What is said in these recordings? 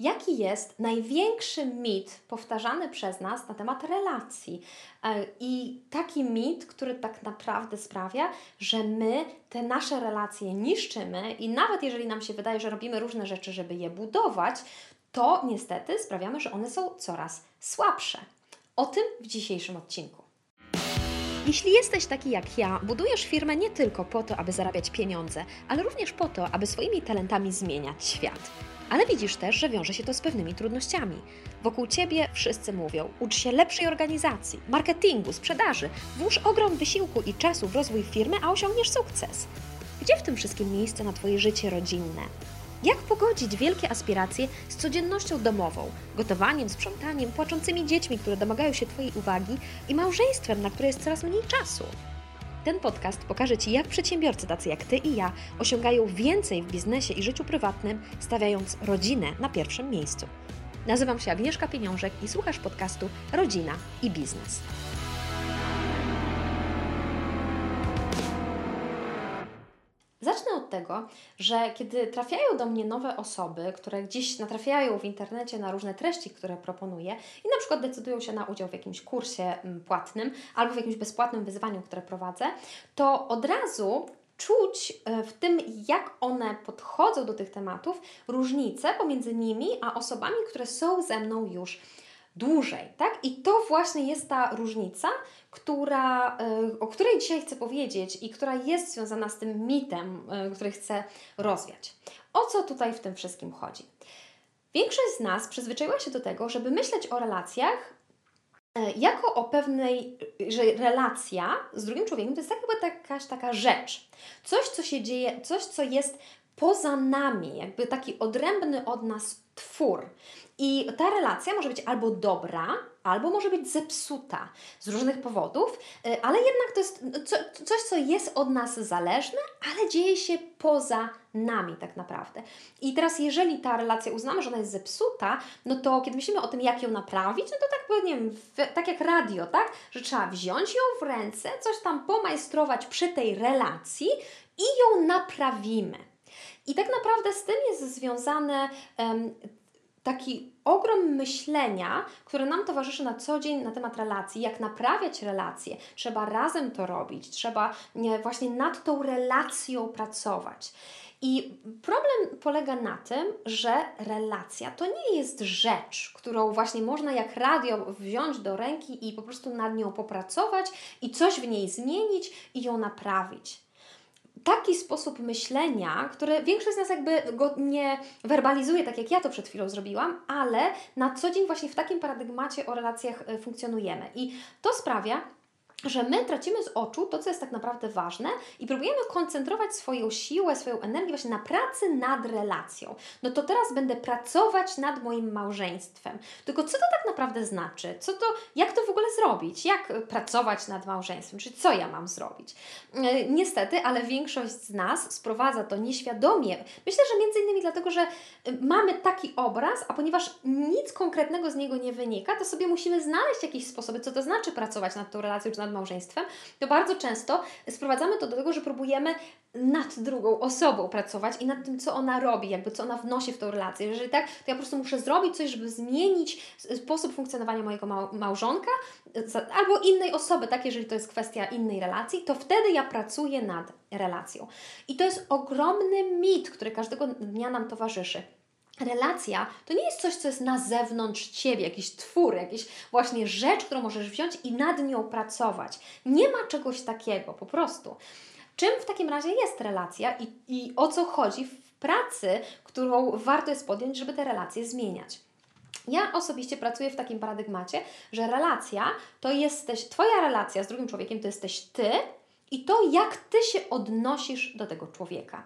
jaki jest największy mit powtarzany przez nas na temat relacji. E, I taki mit, który tak naprawdę sprawia, że my te nasze relacje niszczymy i nawet jeżeli nam się wydaje, że robimy różne rzeczy, żeby je budować, to niestety sprawiamy, że one są coraz słabsze. O tym w dzisiejszym odcinku. Jeśli jesteś taki jak ja, budujesz firmę nie tylko po to, aby zarabiać pieniądze, ale również po to, aby swoimi talentami zmieniać świat. Ale widzisz też, że wiąże się to z pewnymi trudnościami. Wokół ciebie wszyscy mówią: ucz się lepszej organizacji, marketingu, sprzedaży, włóż ogrom wysiłku i czasu w rozwój firmy, a osiągniesz sukces. Gdzie w tym wszystkim miejsce na Twoje życie rodzinne? Jak pogodzić wielkie aspiracje z codziennością domową, gotowaniem, sprzątaniem, płaczącymi dziećmi, które domagają się Twojej uwagi i małżeństwem, na które jest coraz mniej czasu? Ten podcast pokaże Ci, jak przedsiębiorcy tacy jak Ty i ja osiągają więcej w biznesie i życiu prywatnym, stawiając rodzinę na pierwszym miejscu. Nazywam się Agnieszka Pieniążek i słuchasz podcastu Rodzina i Biznes. Zacznę od tego, że kiedy trafiają do mnie nowe osoby, które gdzieś natrafiają w internecie na różne treści, które proponuję i na przykład decydują się na udział w jakimś kursie mm, płatnym albo w jakimś bezpłatnym wyzwaniu, które prowadzę, to od razu czuć e, w tym, jak one podchodzą do tych tematów, różnice pomiędzy nimi a osobami, które są ze mną już dłużej, tak? I to właśnie jest ta różnica, która, e, o której dzisiaj chcę powiedzieć i która jest związana z tym mitem, e, który chcę rozwiać. O co tutaj w tym wszystkim chodzi? Większość z nas przyzwyczaiła się do tego, żeby myśleć o relacjach e, jako o pewnej, że relacja z drugim człowiekiem to jest jakby jakaś taka rzecz. Coś, co się dzieje, coś, co jest poza nami, jakby taki odrębny od nas twór. I ta relacja może być albo dobra, albo może być zepsuta z różnych powodów, y, ale jednak to jest coś, co jest od nas zależne, ale dzieje się poza nami tak naprawdę. I teraz, jeżeli ta relacja uznamy, że ona jest zepsuta, no to kiedy myślimy o tym, jak ją naprawić, no to tak, nie wiem, tak jak radio, tak? Że trzeba wziąć ją w ręce, coś tam pomajstrować przy tej relacji i ją naprawimy. I tak naprawdę z tym jest związane um, taki ogrom myślenia, które nam towarzyszy na co dzień na temat relacji, jak naprawiać relacje. Trzeba razem to robić, trzeba właśnie nad tą relacją pracować. I problem polega na tym, że relacja to nie jest rzecz, którą właśnie można jak radio wziąć do ręki i po prostu nad nią popracować i coś w niej zmienić i ją naprawić taki sposób myślenia, który większość z nas jakby go nie werbalizuje, tak jak ja to przed chwilą zrobiłam, ale na co dzień właśnie w takim paradygmacie o relacjach e, funkcjonujemy. I to sprawia, że my tracimy z oczu to, co jest tak naprawdę ważne i próbujemy koncentrować swoją siłę, swoją energię właśnie na pracy nad relacją. No to teraz będę pracować nad moim małżeństwem. Tylko co to tak naprawdę znaczy? Co to, jak to w ogóle zrobić? Jak pracować nad małżeństwem? Czy co ja mam zrobić? E, niestety, ale większość z nas sprowadza to nieświadomie. Myślę, że między innymi dlatego, że e, mamy taki obraz, a ponieważ nic konkretnego z niego nie wynika, to sobie musimy znaleźć jakieś sposoby, co to znaczy pracować nad tą relacją, czy nad małżeństwem, to bardzo często sprowadzamy to do tego, że próbujemy nad drugą osobą pracować i nad tym, co ona robi, jakby co ona wnosi w tą relację. Jeżeli tak, to ja po prostu muszę zrobić coś, żeby zmienić sposób funkcjonowania mojego małżonka albo innej osoby, tak, jeżeli to jest kwestia innej relacji, to wtedy ja pracuję nad relacją. I to jest ogromny mit, który każdego dnia nam towarzyszy. Relacja to nie jest coś, co jest na zewnątrz ciebie, jakiś twór, jakiś właśnie rzecz, którą możesz wziąć i nad nią pracować. Nie ma czegoś takiego, po prostu. Czym w takim razie jest relacja i, i o co chodzi w pracy, którą warto jest podjąć, żeby te relacje zmieniać? Ja osobiście pracuję w takim paradygmacie, że relacja to jesteś, Twoja relacja z drugim człowiekiem to jesteś Ty i to, jak Ty się odnosisz do tego człowieka.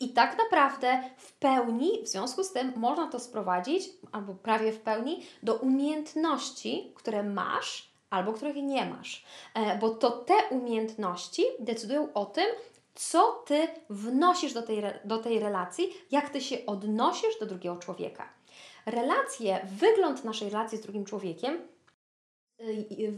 I tak naprawdę w pełni, w związku z tym, można to sprowadzić, albo prawie w pełni, do umiejętności, które masz albo których nie masz. E, bo to te umiejętności decydują o tym, co ty wnosisz do tej, do tej relacji, jak ty się odnosisz do drugiego człowieka. Relacje, wygląd naszej relacji z drugim człowiekiem y, y,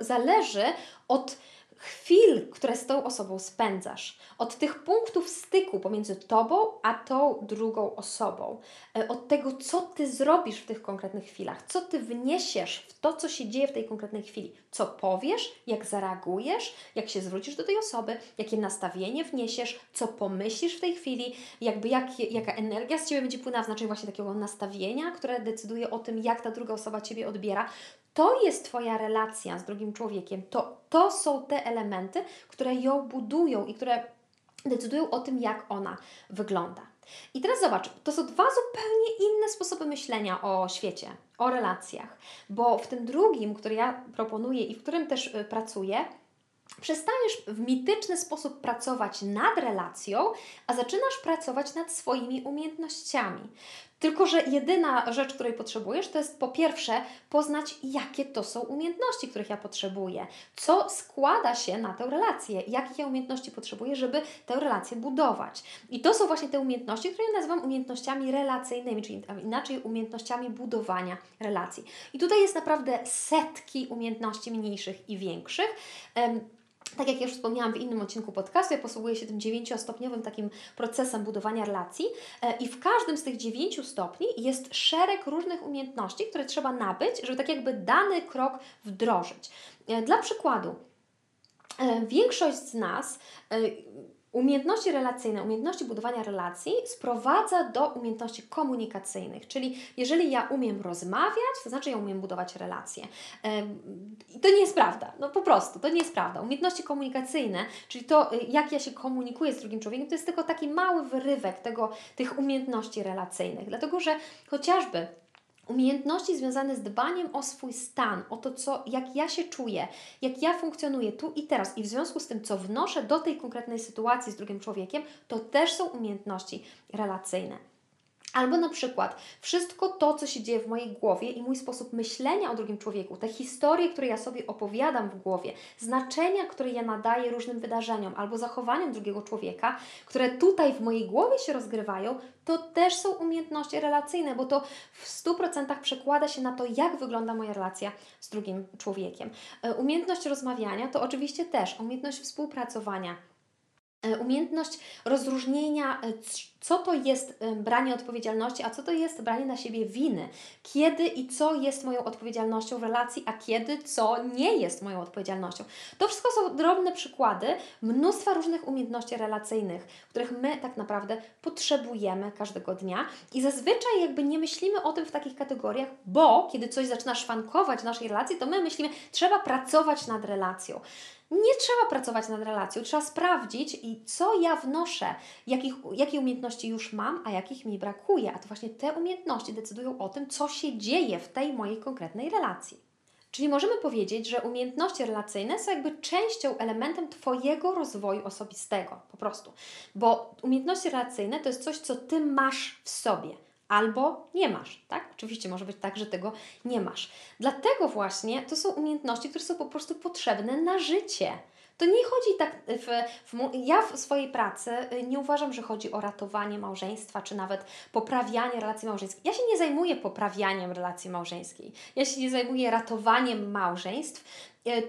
zależy od chwil, które z tą osobą spędzasz, od tych punktów styku pomiędzy tobą a tą drugą osobą, e, od tego, co ty zrobisz w tych konkretnych chwilach, co ty wniesiesz w to, co się dzieje w tej konkretnej chwili, co powiesz, jak zareagujesz, jak się zwrócisz do tej osoby, jakie nastawienie wniesiesz, co pomyślisz w tej chwili, jakby jak, jaka energia z ciebie będzie płynęła w znaczeniu właśnie takiego nastawienia, które decyduje o tym, jak ta druga osoba ciebie odbiera to jest Twoja relacja z drugim człowiekiem, to, to są te elementy, które ją budują i które decydują o tym, jak ona wygląda. I teraz zobacz, to są dwa zupełnie inne sposoby myślenia o świecie, o relacjach, bo w tym drugim, który ja proponuję i w którym też y, pracuję, przestajesz w mityczny sposób pracować nad relacją, a zaczynasz pracować nad swoimi umiejętnościami. Tylko, że jedyna rzecz, której potrzebujesz, to jest po pierwsze poznać, jakie to są umiejętności, których ja potrzebuję, co składa się na tę relację, jakie ja umiejętności potrzebuję, żeby tę relację budować. I to są właśnie te umiejętności, które ja nazywam umiejętnościami relacyjnymi, czyli inaczej umiejętnościami budowania relacji. I tutaj jest naprawdę setki umiejętności mniejszych i większych tak jak już wspomniałam w innym odcinku podcastu, ja posługuję się tym dziewięciostopniowym takim procesem budowania relacji e, i w każdym z tych dziewięciu stopni jest szereg różnych umiejętności, które trzeba nabyć, żeby tak jakby dany krok wdrożyć. E, dla przykładu, e, większość z nas Umiejętności relacyjne, umiejętności budowania relacji sprowadza do umiejętności komunikacyjnych, czyli jeżeli ja umiem rozmawiać, to znaczy ja umiem budować relacje. I to nie jest prawda, no po prostu, to nie jest prawda. Umiejętności komunikacyjne, czyli to, y, jak ja się komunikuję z drugim człowiekiem, to jest tylko taki mały wyrywek tego, tych umiejętności relacyjnych, dlatego że chociażby Umiejętności związane z dbaniem o swój stan, o to, co, jak ja się czuję, jak ja funkcjonuję tu i teraz i w związku z tym, co wnoszę do tej konkretnej sytuacji z drugim człowiekiem, to też są umiejętności relacyjne. Albo na przykład wszystko to, co się dzieje w mojej głowie i mój sposób myślenia o drugim człowieku, te historie, które ja sobie opowiadam w głowie, znaczenia, które ja nadaję różnym wydarzeniom albo zachowaniom drugiego człowieka, które tutaj w mojej głowie się rozgrywają, to też są umiejętności relacyjne, bo to w 100% przekłada się na to, jak wygląda moja relacja z drugim człowiekiem. E, umiejętność rozmawiania to oczywiście też umiejętność współpracowania umiejętność rozróżnienia, e, co to jest e, branie odpowiedzialności, a co to jest branie na siebie winy. Kiedy i co jest moją odpowiedzialnością w relacji, a kiedy co nie jest moją odpowiedzialnością. To wszystko są drobne przykłady mnóstwa różnych umiejętności relacyjnych, których my tak naprawdę potrzebujemy każdego dnia i zazwyczaj jakby nie myślimy o tym w takich kategoriach, bo kiedy coś zaczyna szwankować w naszej relacji, to my myślimy, trzeba pracować nad relacją. Nie trzeba pracować nad relacją, trzeba sprawdzić, i co ja wnoszę, jakich, jakie umiejętności już mam, a jakich mi brakuje. A to właśnie te umiejętności decydują o tym, co się dzieje w tej mojej konkretnej relacji. Czyli możemy powiedzieć, że umiejętności relacyjne są jakby częścią, elementem Twojego rozwoju osobistego, po prostu. Bo umiejętności relacyjne to jest coś, co Ty masz w sobie albo nie masz, tak? Oczywiście może być tak, że tego nie masz. Dlatego właśnie to są umiejętności, które są po prostu potrzebne na życie. To nie chodzi tak, w, w, ja w swojej pracy y, nie uważam, że chodzi o ratowanie małżeństwa, czy nawet poprawianie relacji małżeńskiej. Ja się nie zajmuję poprawianiem relacji małżeńskiej. Ja się nie zajmuję ratowaniem małżeństw,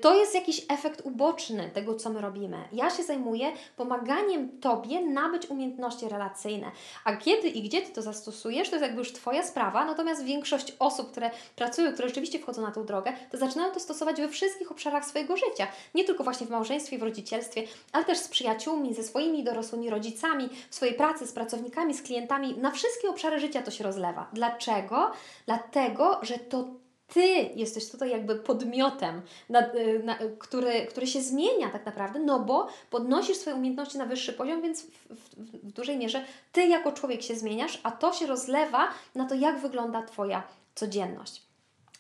to jest jakiś efekt uboczny tego, co my robimy. Ja się zajmuję pomaganiem Tobie nabyć umiejętności relacyjne. A kiedy i gdzie Ty to zastosujesz, to jest jakby już Twoja sprawa, natomiast większość osób, które pracują, które rzeczywiście wchodzą na tę drogę, to zaczynają to stosować we wszystkich obszarach swojego życia. Nie tylko właśnie w małżeństwie, w rodzicielstwie, ale też z przyjaciółmi, ze swoimi dorosłymi rodzicami, w swojej pracy, z pracownikami, z klientami. Na wszystkie obszary życia to się rozlewa. Dlaczego? Dlatego, że to ty jesteś tutaj jakby podmiotem, na, y, na, który, który się zmienia tak naprawdę, no bo podnosisz swoje umiejętności na wyższy poziom, więc w, w, w dużej mierze Ty jako człowiek się zmieniasz, a to się rozlewa na to, jak wygląda Twoja codzienność.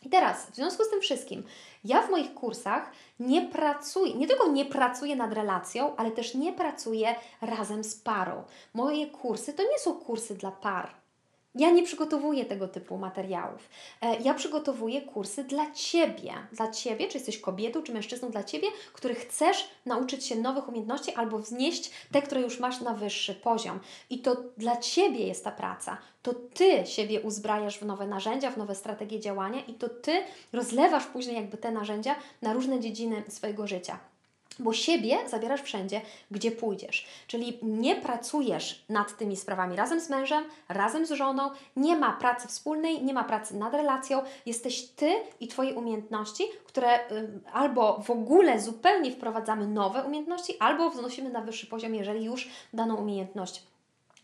I teraz, w związku z tym wszystkim, ja w moich kursach nie pracuję, nie tylko nie pracuję nad relacją, ale też nie pracuję razem z parą. Moje kursy to nie są kursy dla par. Ja nie przygotowuję tego typu materiałów. E, ja przygotowuję kursy dla Ciebie. Dla Ciebie, czy jesteś kobietą, czy mężczyzną, dla Ciebie, który chcesz nauczyć się nowych umiejętności albo wznieść te, które już masz na wyższy poziom. I to dla Ciebie jest ta praca. To Ty siebie uzbrajasz w nowe narzędzia, w nowe strategie działania i to Ty rozlewasz później jakby te narzędzia na różne dziedziny swojego życia. Bo siebie zabierasz wszędzie, gdzie pójdziesz. Czyli nie pracujesz nad tymi sprawami razem z mężem, razem z żoną, nie ma pracy wspólnej, nie ma pracy nad relacją. Jesteś ty i Twoje umiejętności, które y, albo w ogóle zupełnie wprowadzamy nowe umiejętności, albo wznosimy na wyższy poziom, jeżeli już daną umiejętność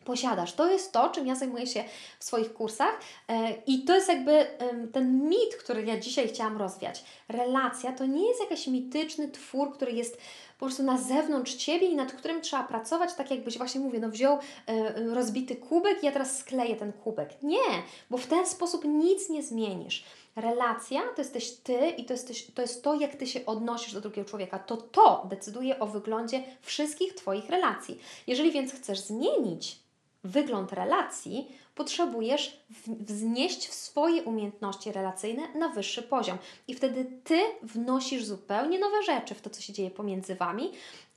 posiadasz. To jest to, czym ja zajmuję się w swoich kursach e, i to jest jakby ten mit, który ja dzisiaj chciałam rozwiać. Relacja to nie jest jakiś mityczny twór, który jest po prostu na zewnątrz Ciebie i nad którym trzeba pracować, tak jakbyś właśnie mówię, no wziął e, rozbity kubek i ja teraz skleję ten kubek. Nie, bo w ten sposób nic nie zmienisz. Relacja to jesteś Ty i to, jesteś, to jest to, jak Ty się odnosisz do drugiego człowieka. To to decyduje o wyglądzie wszystkich Twoich relacji. Jeżeli więc chcesz zmienić wygląd relacji, potrzebujesz wznieść swoje umiejętności relacyjne na wyższy poziom. I wtedy ty wnosisz zupełnie nowe rzeczy w to, co się dzieje pomiędzy wami,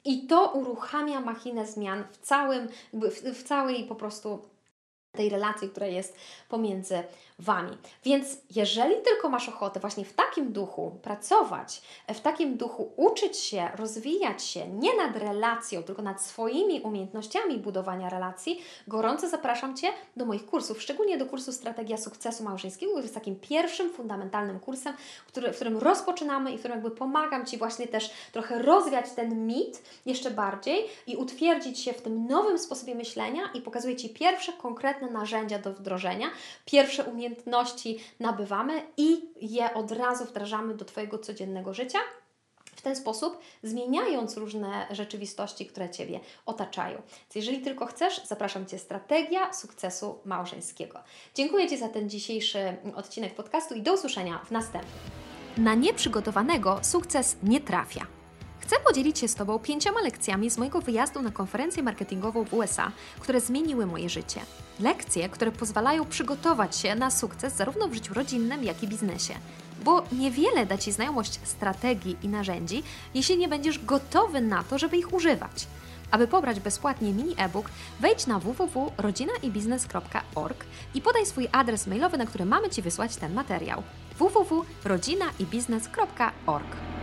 i to uruchamia machinę zmian w całym, w, w całej po prostu tej relacji, która jest pomiędzy Wami. Więc jeżeli tylko masz ochotę właśnie w takim duchu pracować, w takim duchu uczyć się, rozwijać się, nie nad relacją, tylko nad swoimi umiejętnościami budowania relacji, gorąco zapraszam Cię do moich kursów, szczególnie do kursu Strategia Sukcesu Małżeńskiego, który jest takim pierwszym fundamentalnym kursem, który, w którym rozpoczynamy i w którym jakby pomagam Ci właśnie też trochę rozwiać ten mit jeszcze bardziej i utwierdzić się w tym nowym sposobie myślenia i pokazuję Ci pierwsze konkretne narzędzia do wdrożenia, pierwsze umiejętności, nabywamy i je od razu wdrażamy do Twojego codziennego życia. W ten sposób zmieniając różne rzeczywistości, które Ciebie otaczają. Jeżeli tylko chcesz, zapraszam Cię Strategia Sukcesu Małżeńskiego. Dziękuję Ci za ten dzisiejszy odcinek podcastu i do usłyszenia w następnym. Na nieprzygotowanego sukces nie trafia. Chcę podzielić się z Tobą pięcioma lekcjami z mojego wyjazdu na konferencję marketingową w USA, które zmieniły moje życie. Lekcje, które pozwalają przygotować się na sukces zarówno w życiu rodzinnym, jak i biznesie. Bo niewiele da Ci znajomość strategii i narzędzi, jeśli nie będziesz gotowy na to, żeby ich używać. Aby pobrać bezpłatnie mini e-book, wejdź na www.rodzinaibiznes.org i podaj swój adres mailowy, na który mamy Ci wysłać ten materiał. www.rodzinaibiznes.org